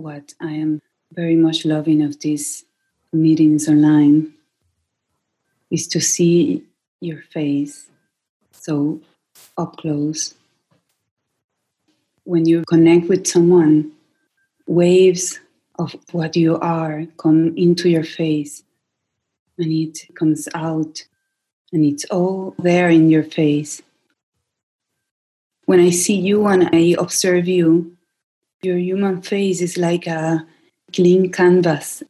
what I am very much loving of these meetings online is to see your face so up close. When you connect with someone, waves of what you are come into your face and it comes out and it's all there in your face. When I see you and I observe you, your human face is like a clean canvas,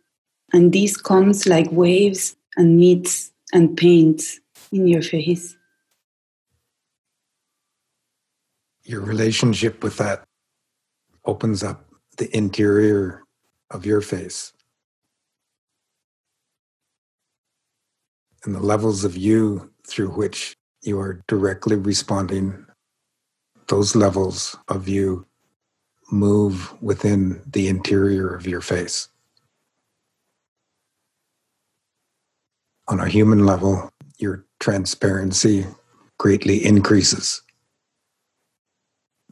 and this comes like waves and meets and paints in your face. Your relationship with that opens up the interior of your face. And the levels of you through which you are directly responding, those levels of you move within the interior of your face. On a human level, your transparency greatly increases.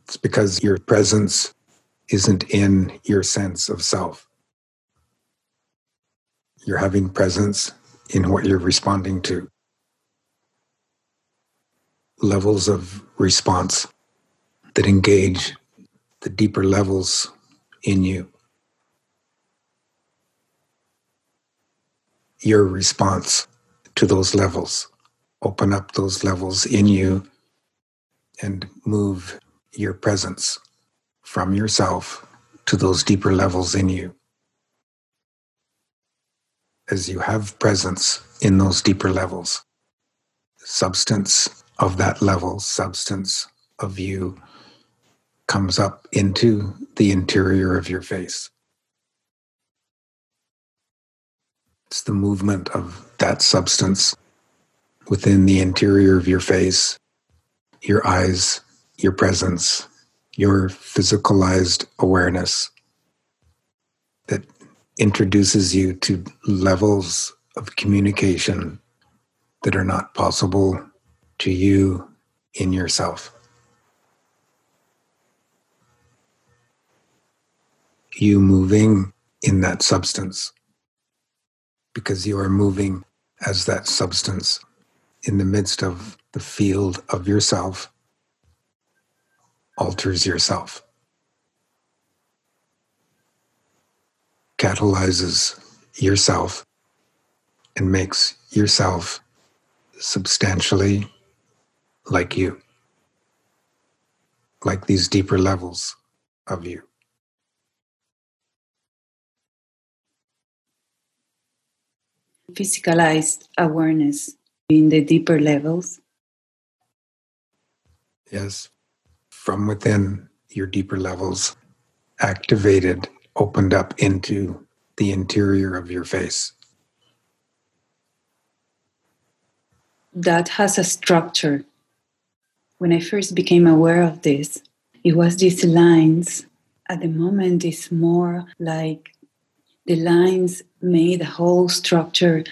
It's because your presence isn't in your sense of self. You're having presence in what you're responding to. Levels of response that engage the deeper levels in you. Your response to those levels. Open up those levels in you and move your presence from yourself to those deeper levels in you. As you have presence in those deeper levels, substance of that level, substance of you comes up into the interior of your face. It's the movement of that substance within the interior of your face, your eyes, your presence, your physicalized awareness that introduces you to levels of communication that are not possible to you in yourself. You moving in that substance because you are moving as that substance in the midst of the field of yourself alters yourself. Catalyzes yourself and makes yourself substantially like you like these deeper levels of you physicalized awareness in the deeper levels? Yes, from within your deeper levels, activated, opened up into the interior of your face. That has a structure. When I first became aware of this, it was these lines. At the moment, it's more like the lines made a whole structure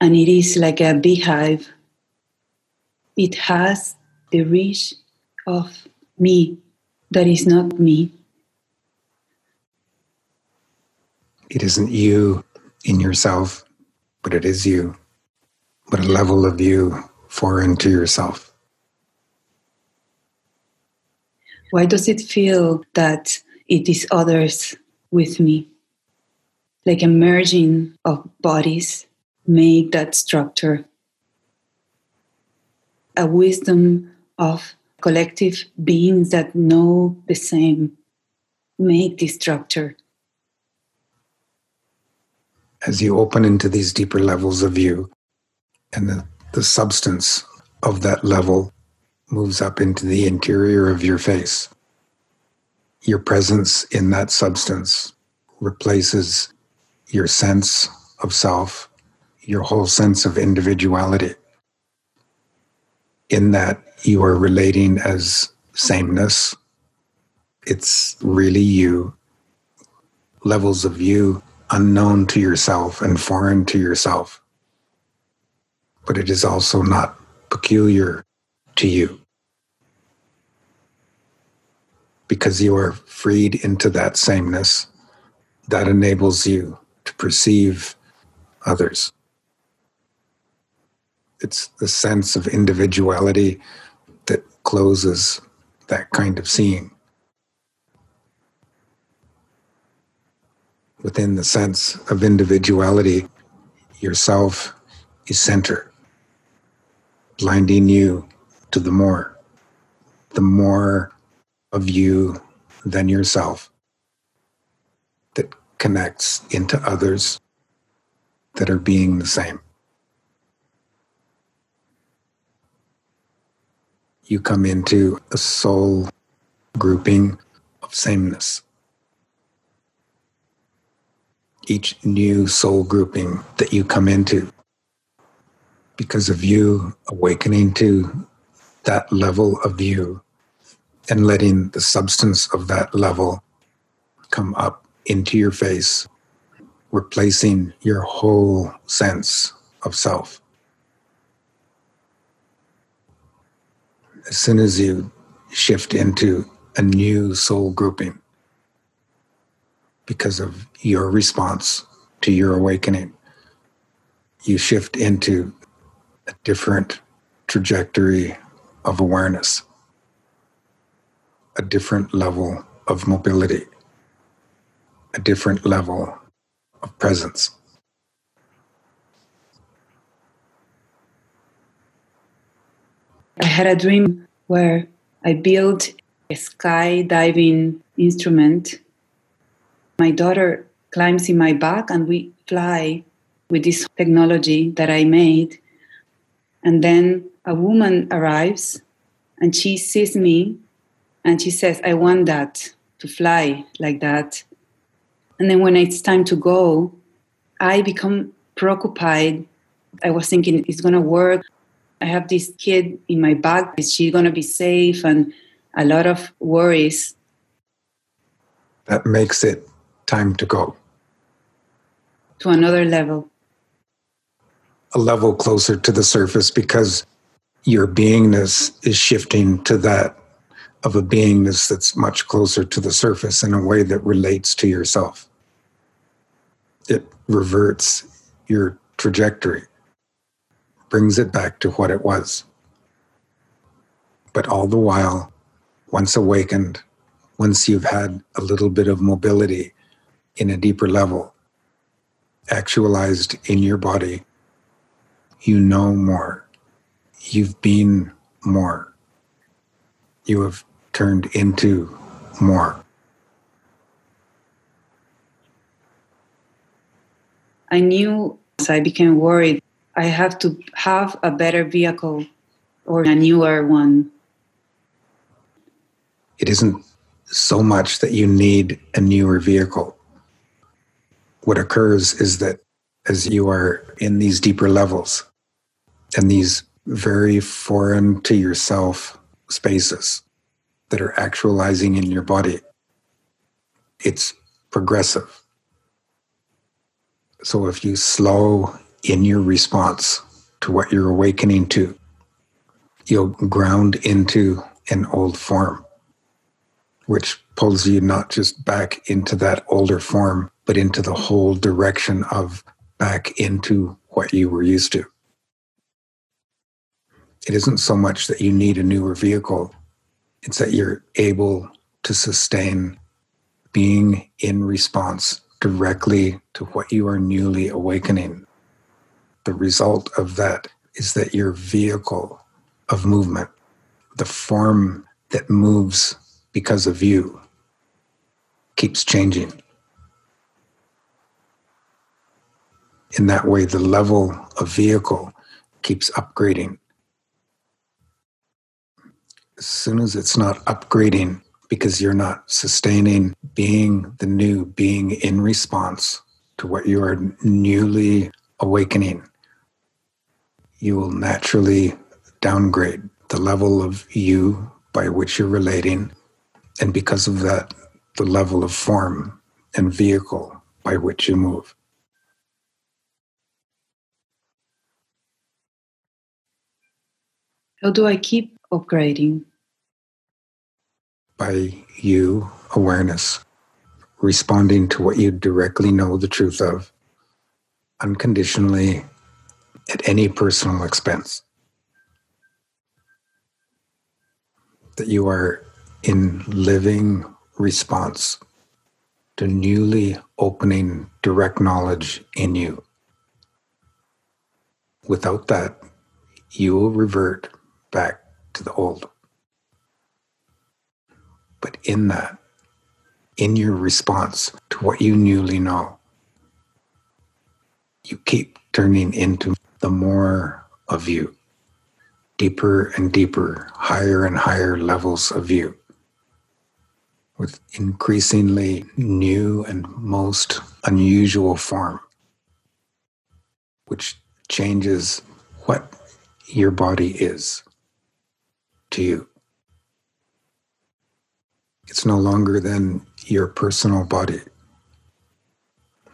and it is like a beehive. It has the reach of me that is not me. It isn't you in yourself, but it is you, but a level of you foreign to yourself. Why does it feel that it is others with me? Like a merging of bodies make that structure. A wisdom of collective beings that know the same make this structure. As you open into these deeper levels of you, and the, the substance of that level moves up into the interior of your face, your presence in that substance replaces your sense of self, your whole sense of individuality. In that you are relating as sameness, it's really you, levels of you unknown to yourself and foreign to yourself. But it is also not peculiar to you. Because you are freed into that sameness that enables you to perceive others. It's the sense of individuality that closes that kind of seeing. Within the sense of individuality, yourself is center, blinding you to the more, the more of you than yourself connects into others that are being the same. You come into a soul grouping of sameness. Each new soul grouping that you come into, because of you awakening to that level of you and letting the substance of that level come up into your face, replacing your whole sense of self. As soon as you shift into a new soul grouping because of your response to your awakening, you shift into a different trajectory of awareness, a different level of mobility, a different level of presence. I had a dream where I built a skydiving instrument. My daughter climbs in my back and we fly with this technology that I made. And then a woman arrives and she sees me and she says, I want that to fly like that. And then when it's time to go, I become preoccupied. I was thinking, it's going to work. I have this kid in my back. Is she going to be safe? And a lot of worries. That makes it time to go. To another level. A level closer to the surface because your beingness is shifting to that of a beingness that's much closer to the surface in a way that relates to yourself. It reverts your trajectory, brings it back to what it was. But all the while, once awakened, once you've had a little bit of mobility in a deeper level, actualized in your body, you know more. You've been more. You have turned into more. I knew as I became worried, I have to have a better vehicle or a newer one. It isn't so much that you need a newer vehicle. What occurs is that as you are in these deeper levels and these very foreign to yourself spaces, that are actualizing in your body. It's progressive. So if you slow in your response to what you're awakening to, you'll ground into an old form, which pulls you not just back into that older form, but into the whole direction of back into what you were used to. It isn't so much that you need a newer vehicle it's that you're able to sustain being in response directly to what you are newly awakening. The result of that is that your vehicle of movement, the form that moves because of you, keeps changing. In that way, the level of vehicle keeps upgrading as soon as it's not upgrading because you're not sustaining being the new, being in response to what you are newly awakening, you will naturally downgrade the level of you by which you're relating. And because of that, the level of form and vehicle by which you move. How do I keep upgrading? By you, awareness, responding to what you directly know the truth of, unconditionally, at any personal expense. That you are in living response to newly opening direct knowledge in you. Without that, you will revert back to the old. But in that, in your response to what you newly know, you keep turning into the more of you, deeper and deeper, higher and higher levels of you, with increasingly new and most unusual form, which changes what your body is to you. It's no longer than your personal body.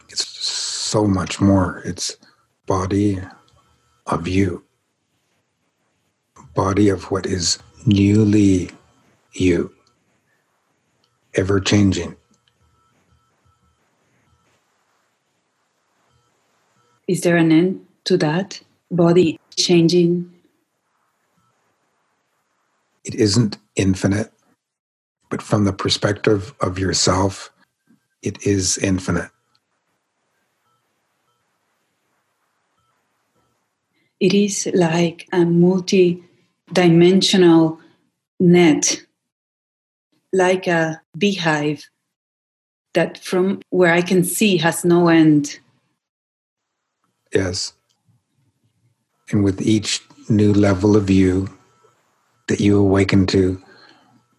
It's so much more. It's body of you, body of what is newly you, ever changing. Is there an end to that? Body changing? It isn't infinite, but from the perspective of yourself, it is infinite. It is like a multi dimensional net, like a beehive that from where I can see has no end. Yes. And with each new level of you that you awaken to,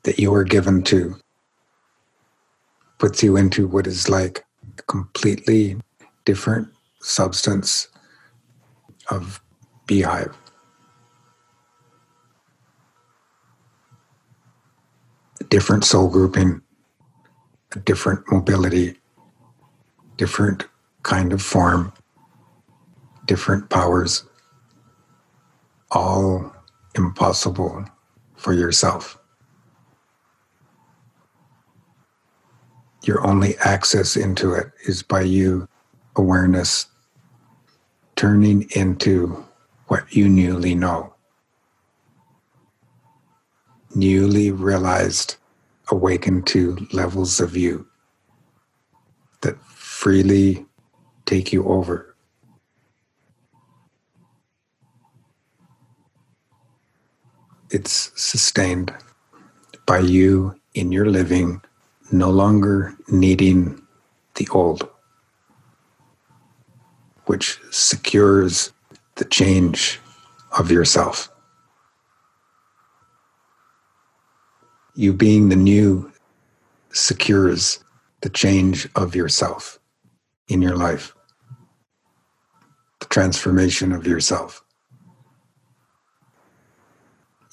that you are given to, puts you into what is like a completely different substance of beehive. A different soul grouping, a different mobility, different kind of form, different powers all impossible for yourself. Your only access into it is by you awareness turning into what you newly know. Newly realized, awakened to levels of you that freely take you over. It's sustained by you in your living, no longer needing the old, which secures the change of yourself. You being the new secures the change of yourself in your life, the transformation of yourself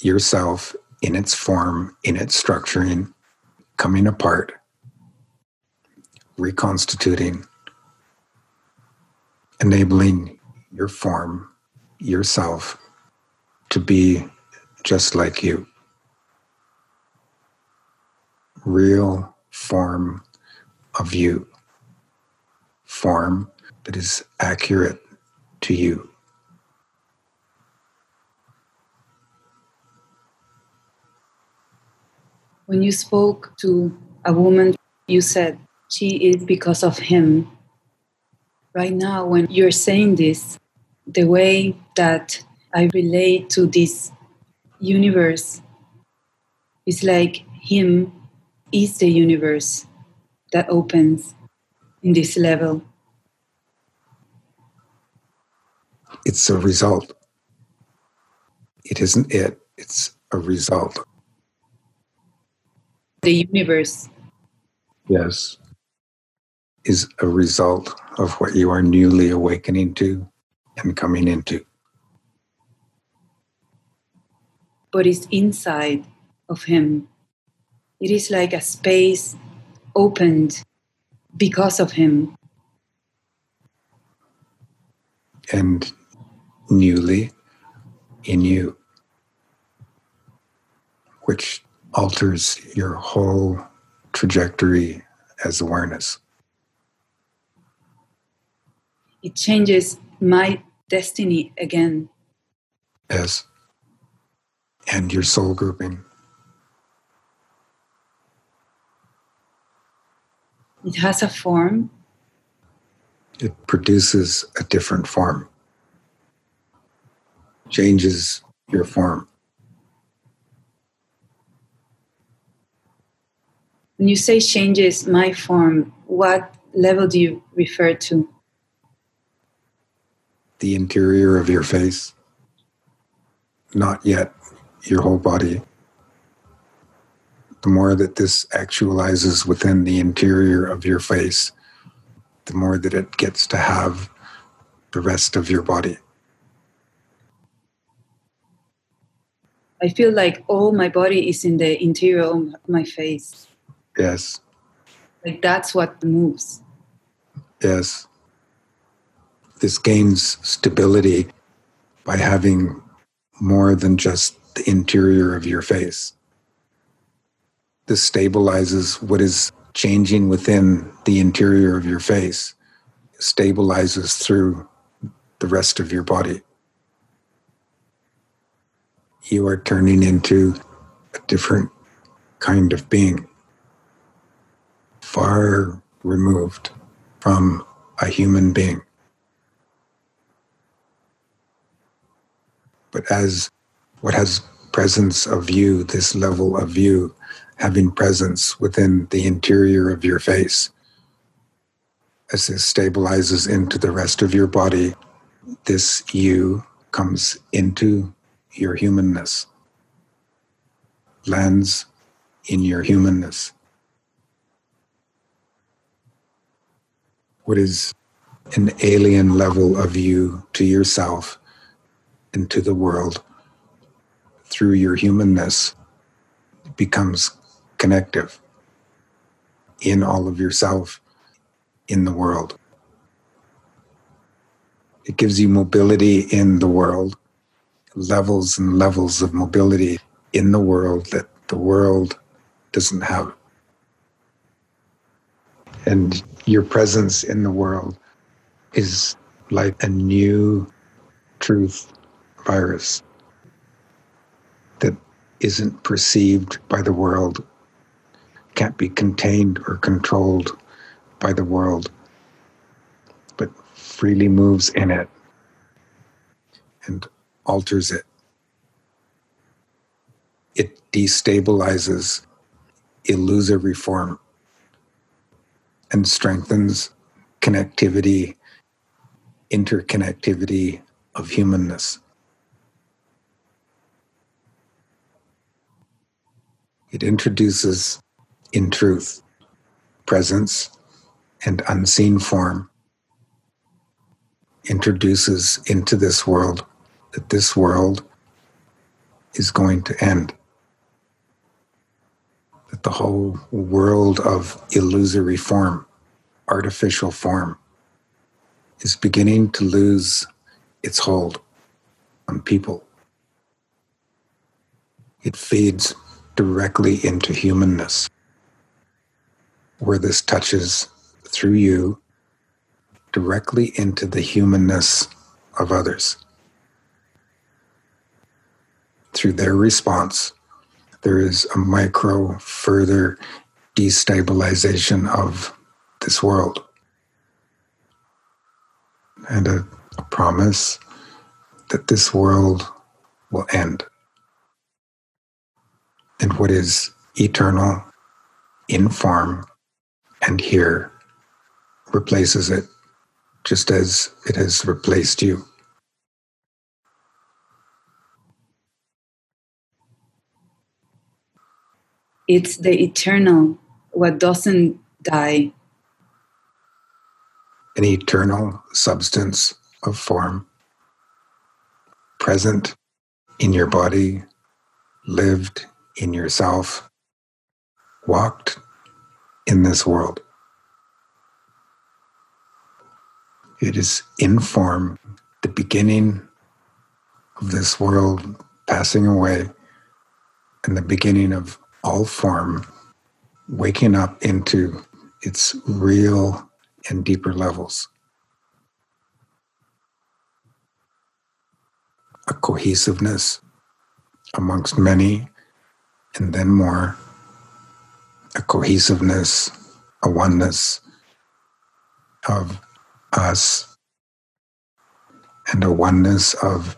yourself in its form, in its structuring, coming apart, reconstituting, enabling your form, yourself, to be just like you. Real form of you, form that is accurate to you. When you spoke to a woman, you said she is because of him. Right now, when you're saying this, the way that I relate to this universe is like him is the universe that opens in this level. It's a result. It isn't it, it's a result the universe. Yes. Is a result of what you are newly awakening to and coming into. But it's inside of him. It is like a space opened because of him. And newly in you, which alters your whole trajectory as awareness. It changes my destiny again. Yes. And your soul grouping. It has a form. It produces a different form, changes your form. When you say changes my form, what level do you refer to? The interior of your face, not yet your whole body. The more that this actualizes within the interior of your face, the more that it gets to have the rest of your body. I feel like all my body is in the interior of my face. Yes. Like that's what moves. Yes. This gains stability by having more than just the interior of your face. This stabilizes what is changing within the interior of your face, it stabilizes through the rest of your body. You are turning into a different kind of being far removed from a human being. But as what has presence of you, this level of you, having presence within the interior of your face, as this stabilizes into the rest of your body, this you comes into your humanness, lands in your humanness. What is an alien level of you to yourself and to the world through your humanness becomes connective in all of yourself in the world. It gives you mobility in the world, levels and levels of mobility in the world that the world doesn't have. And your presence in the world is like a new truth virus that isn't perceived by the world, can't be contained or controlled by the world, but freely moves in it and alters it. It destabilizes illusory form and strengthens connectivity, interconnectivity of humanness. It introduces, in truth, presence and unseen form, introduces into this world that this world is going to end the whole world of illusory form, artificial form, is beginning to lose its hold on people. It feeds directly into humanness, where this touches through you directly into the humanness of others. Through their response there is a micro further destabilization of this world and a, promise that this world will end. And what is eternal, in form, and here replaces it just as it has replaced you. It's the eternal, what doesn't die. An eternal substance of form, present in your body, lived in yourself, walked in this world. It is in form, the beginning of this world passing away, and the beginning of all form, waking up into its real and deeper levels. A cohesiveness amongst many, and then more, a cohesiveness, a oneness of us, and a oneness of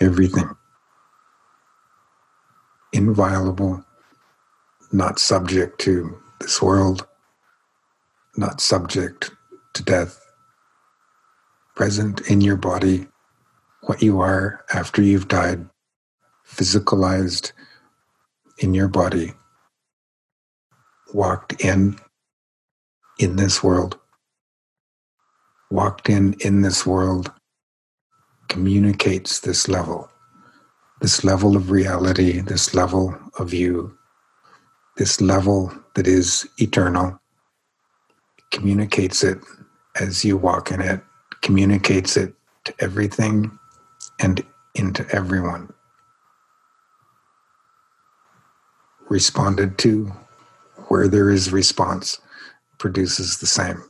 everything. Inviolable, not subject to this world, not subject to death, present in your body, what you are after you've died, physicalized in your body, walked in in this world, walked in in this world communicates this level, this level of reality, this level of you, this level that is eternal, communicates it as you walk in it, communicates it to everything and into everyone. Responded to where there is response produces the same.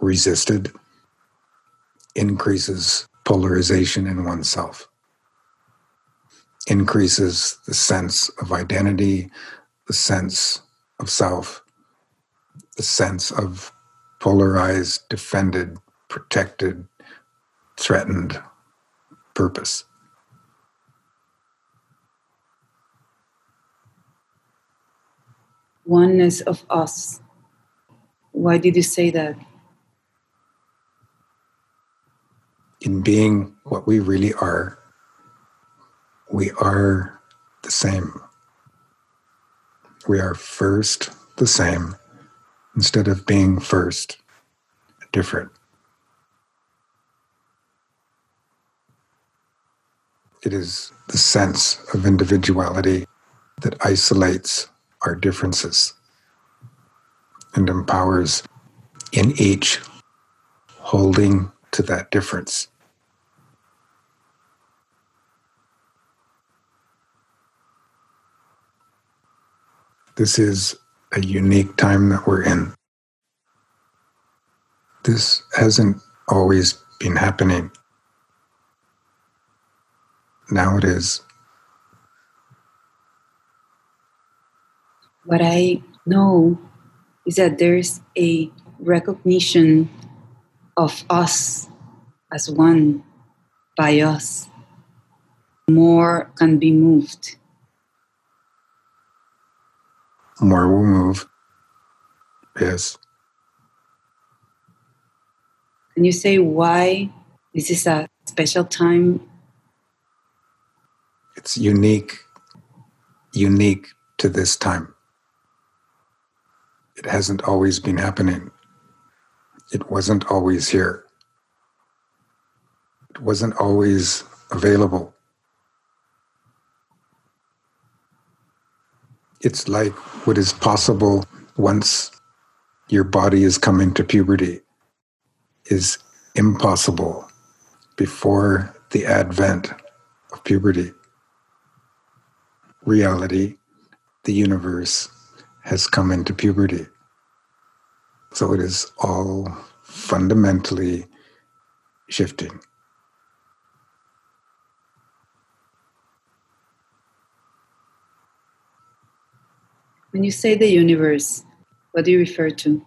Resisted increases polarization in oneself, increases the sense of identity, the sense of self, the sense of polarized, defended, protected, threatened purpose. Oneness of us. Why did you say that? In being what we really are, we are the same. We are first the same instead of being first different. It is the sense of individuality that isolates our differences and empowers in each holding to that difference. This is a unique time that we're in. This hasn't always been happening. Now it is. What I know is that there's a recognition of us as one by us. More can be moved more will move. Yes. Can you say why this is a special time? It's unique, unique to this time. It hasn't always been happening. It wasn't always here. It wasn't always available. It's like what is possible once your body is come into puberty is impossible before the advent of puberty. Reality, the universe, has come into puberty. So it is all fundamentally shifting. When you say the universe, what do you refer to?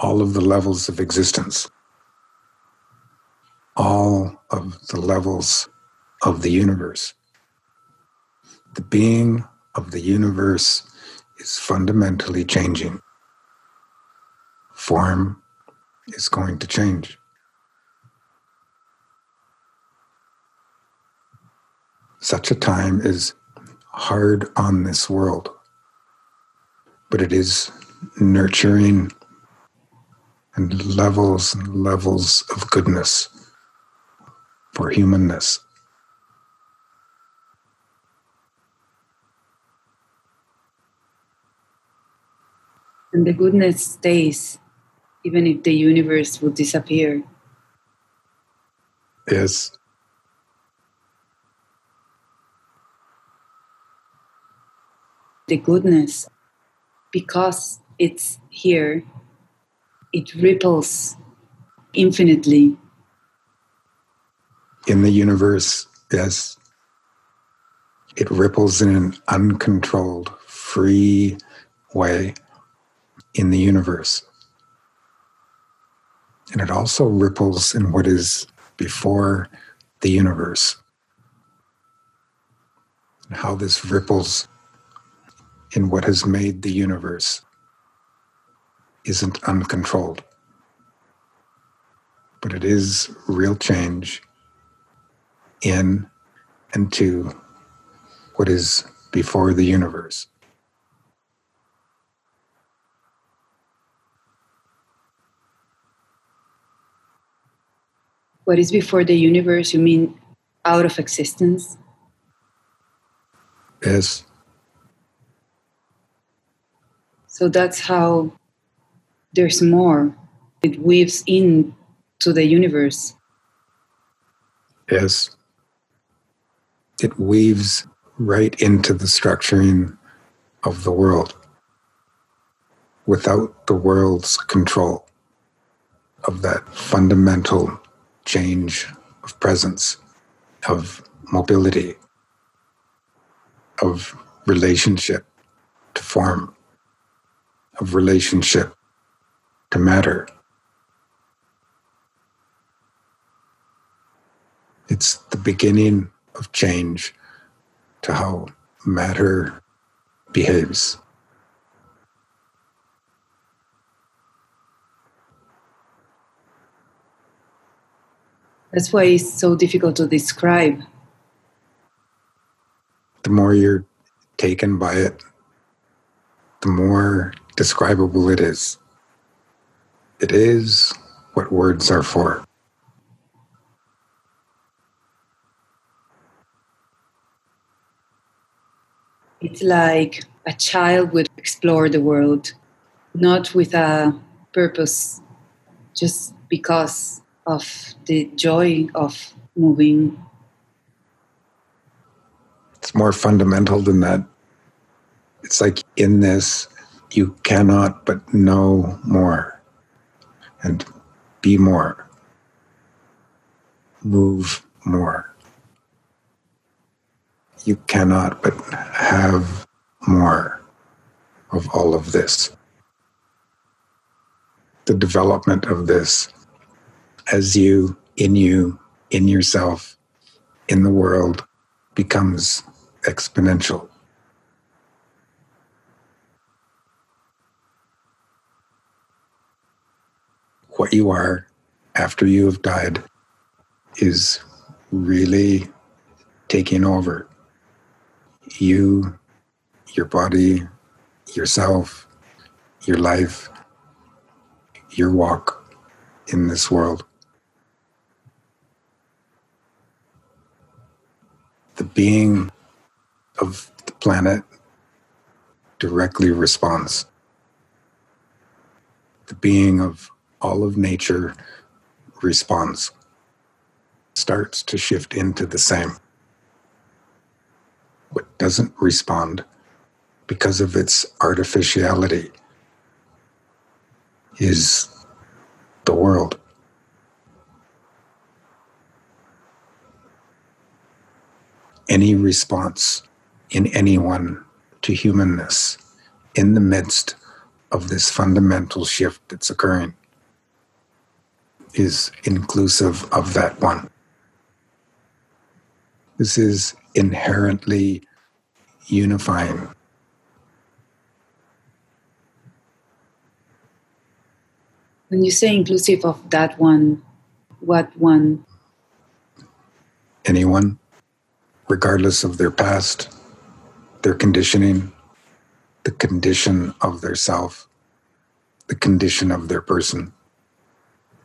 All of the levels of existence. All of the levels of the universe. The being of the universe is fundamentally changing. Form is going to change. Such a time is hard on this world but it is nurturing and levels and levels of goodness for humanness. And the goodness stays even if the universe would disappear. Yes. the goodness, because it's here, it ripples infinitely. In the universe, yes, it ripples in an uncontrolled, free way in the universe. And it also ripples in what is before the universe. How this ripples in what has made the universe isn't uncontrolled. But it is real change in and to what is before the universe. What is before the universe? You mean out of existence? Yes. So that's how there's more. It weaves in to the universe. Yes. It weaves right into the structuring of the world without the world's control of that fundamental change of presence, of mobility, of relationship to form, of relationship to matter. It's the beginning of change to how matter behaves. That's why it's so difficult to describe. The more you're taken by it, the more describable it is. It is what words are for. It's like a child would explore the world, not with a purpose, just because of the joy of moving. It's more fundamental than that. It's like in this, you cannot but know more and be more, move more. You cannot but have more of all of this. The development of this as you, in you, in yourself, in the world, becomes exponential. What you are after you have died is really taking over. You, your body, yourself, your life, your walk in this world. the being of the planet directly responds. The being of all of nature responds, starts to shift into the same. What doesn't respond because of its artificiality is the world. any response in anyone to humanness in the midst of this fundamental shift that's occurring is inclusive of that one. This is inherently unifying. When you say inclusive of that one, what one? Anyone regardless of their past, their conditioning, the condition of their self, the condition of their person,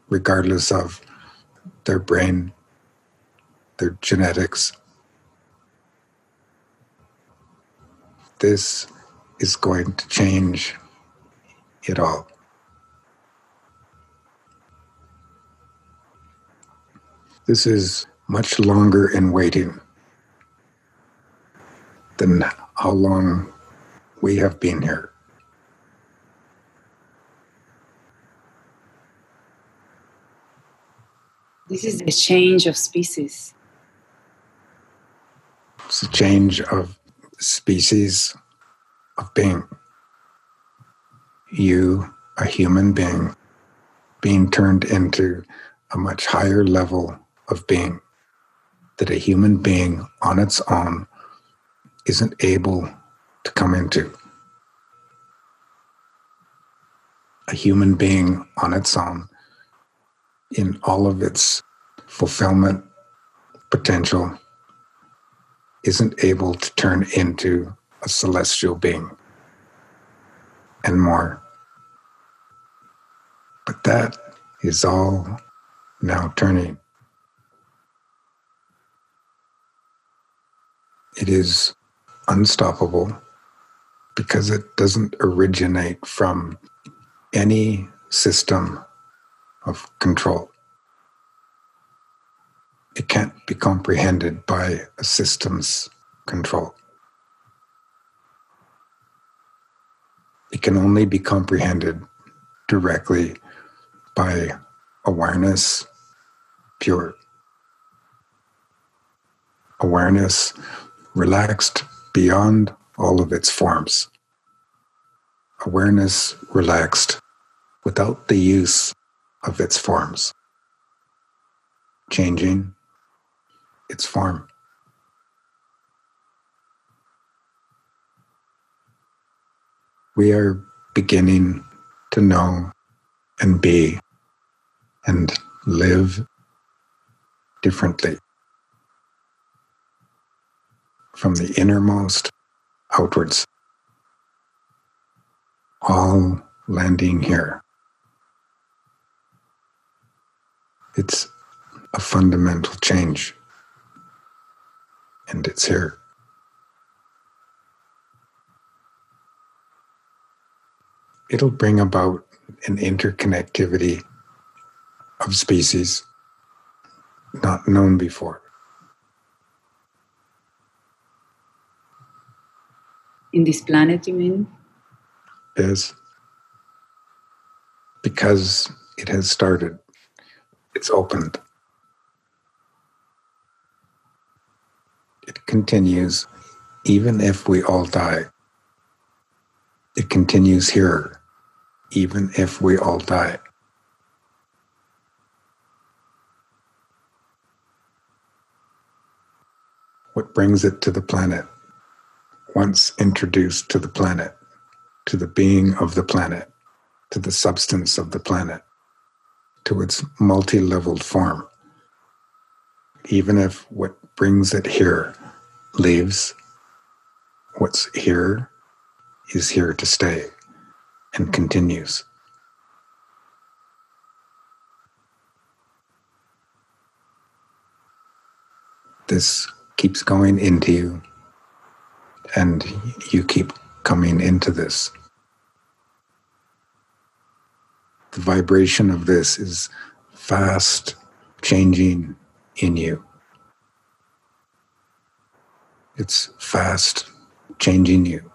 regardless of their brain, their genetics. This is going to change it all. This is much longer in waiting than how long we have been here. This is a change of species. It's a change of species of being. You, a human being, being turned into a much higher level of being that a human being on its own isn't able to come into. A human being on its own, in all of its fulfillment potential, isn't able to turn into a celestial being and more. But that is all now turning. It is unstoppable because it doesn't originate from any system of control. It can't be comprehended by a system's control. It can only be comprehended directly by awareness, pure. Awareness relaxed beyond all of its forms. Awareness relaxed without the use of its forms, changing its form. We are beginning to know and be and live differently from the innermost outwards, all landing here. It's a fundamental change, and it's here. It'll bring about an interconnectivity of species not known before. In this planet, you mean? Yes. Because it has started, it's opened. It continues even if we all die. It continues here, even if we all die. What brings it to the planet? Once introduced to the planet, to the being of the planet, to the substance of the planet, to its multi leveled form. Even if what brings it here leaves, what's here is here to stay and continues. This keeps going into you, and you keep coming into this. The vibration of this is fast changing in you. It's fast changing you.